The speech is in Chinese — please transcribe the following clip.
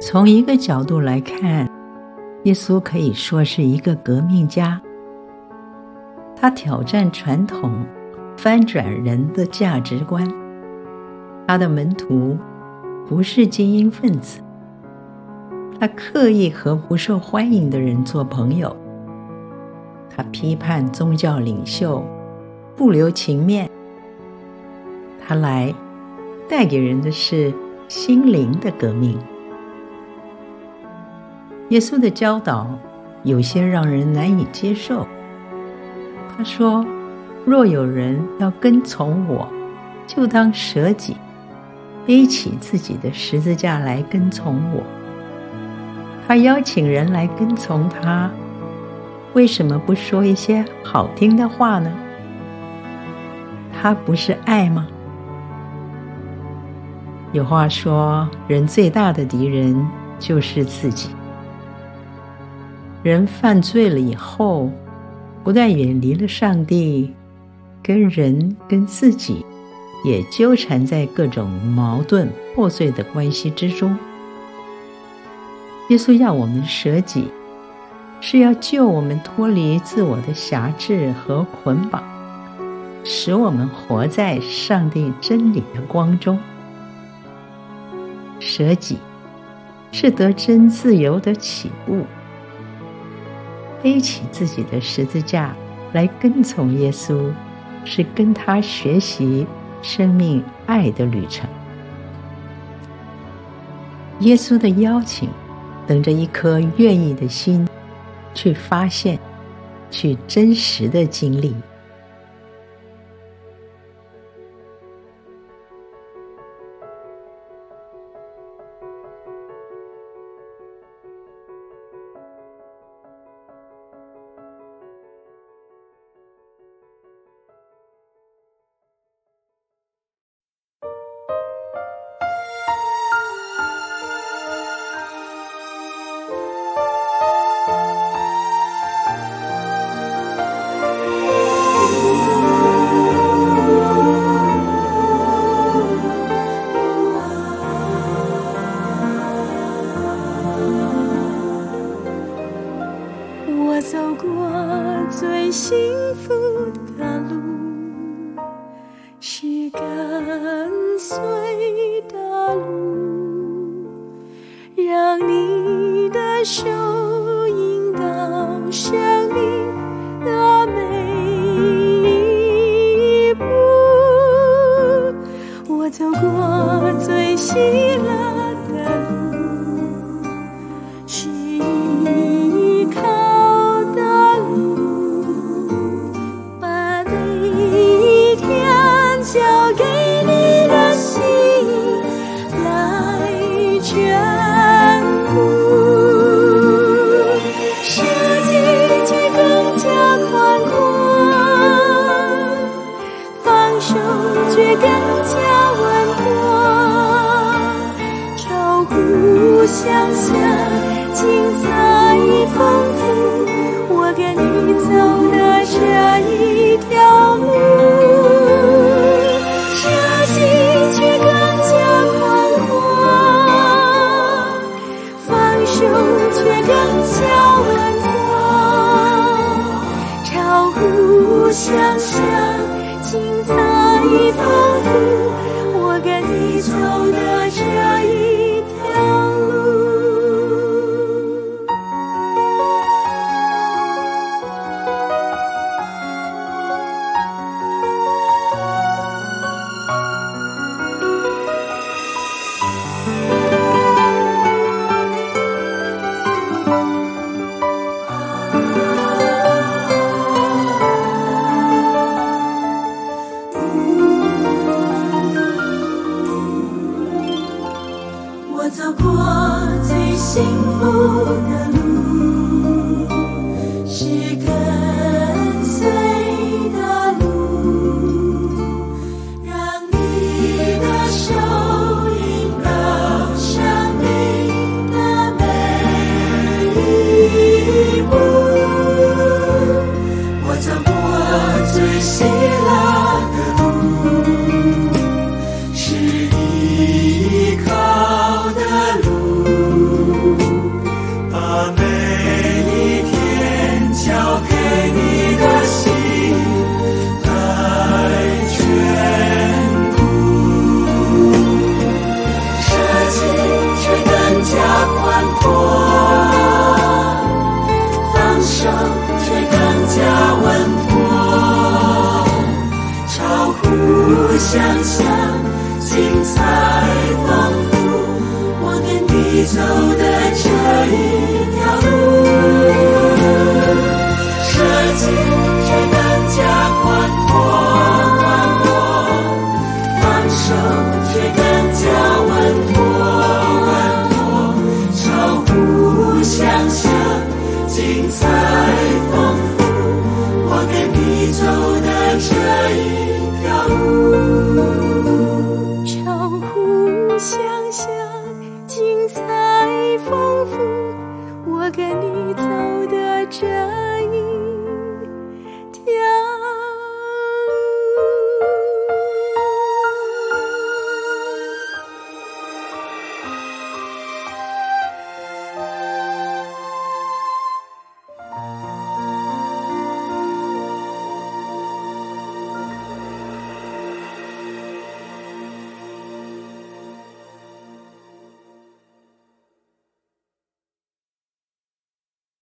从一个角度来看，耶稣可以说是一个革命家。他挑战传统，翻转人的价值观。他的门徒不是精英分子，他刻意和不受欢迎的人做朋友。他批判宗教领袖，不留情面。他来带给人的是心灵的革命。耶稣的教导有些让人难以接受。他说：“若有人要跟从我，就当舍己，背起自己的十字架来跟从我。”他邀请人来跟从他，为什么不说一些好听的话呢？他不是爱吗？有话说，人最大的敌人就是自己。人犯罪了以后，不但远离了上帝，跟人、跟自己也纠缠在各种矛盾、破碎的关系之中。耶稣要我们舍己，是要救我们脱离自我的辖制和捆绑，使我们活在上帝真理的光中。舍己是得真自由的起步。背起自己的十字架来跟从耶稣，是跟他学习生命爱的旅程。耶稣的邀请，等着一颗愿意的心去发现，去真实的经历。想象精彩丰富，我跟你走的这一条路，舍己却更加宽广，放手却更加稳妥，超乎想象精彩丰富，我跟你走的我走过最幸福的路。手却更加稳妥，超乎想象，精彩丰富，我跟你走的这。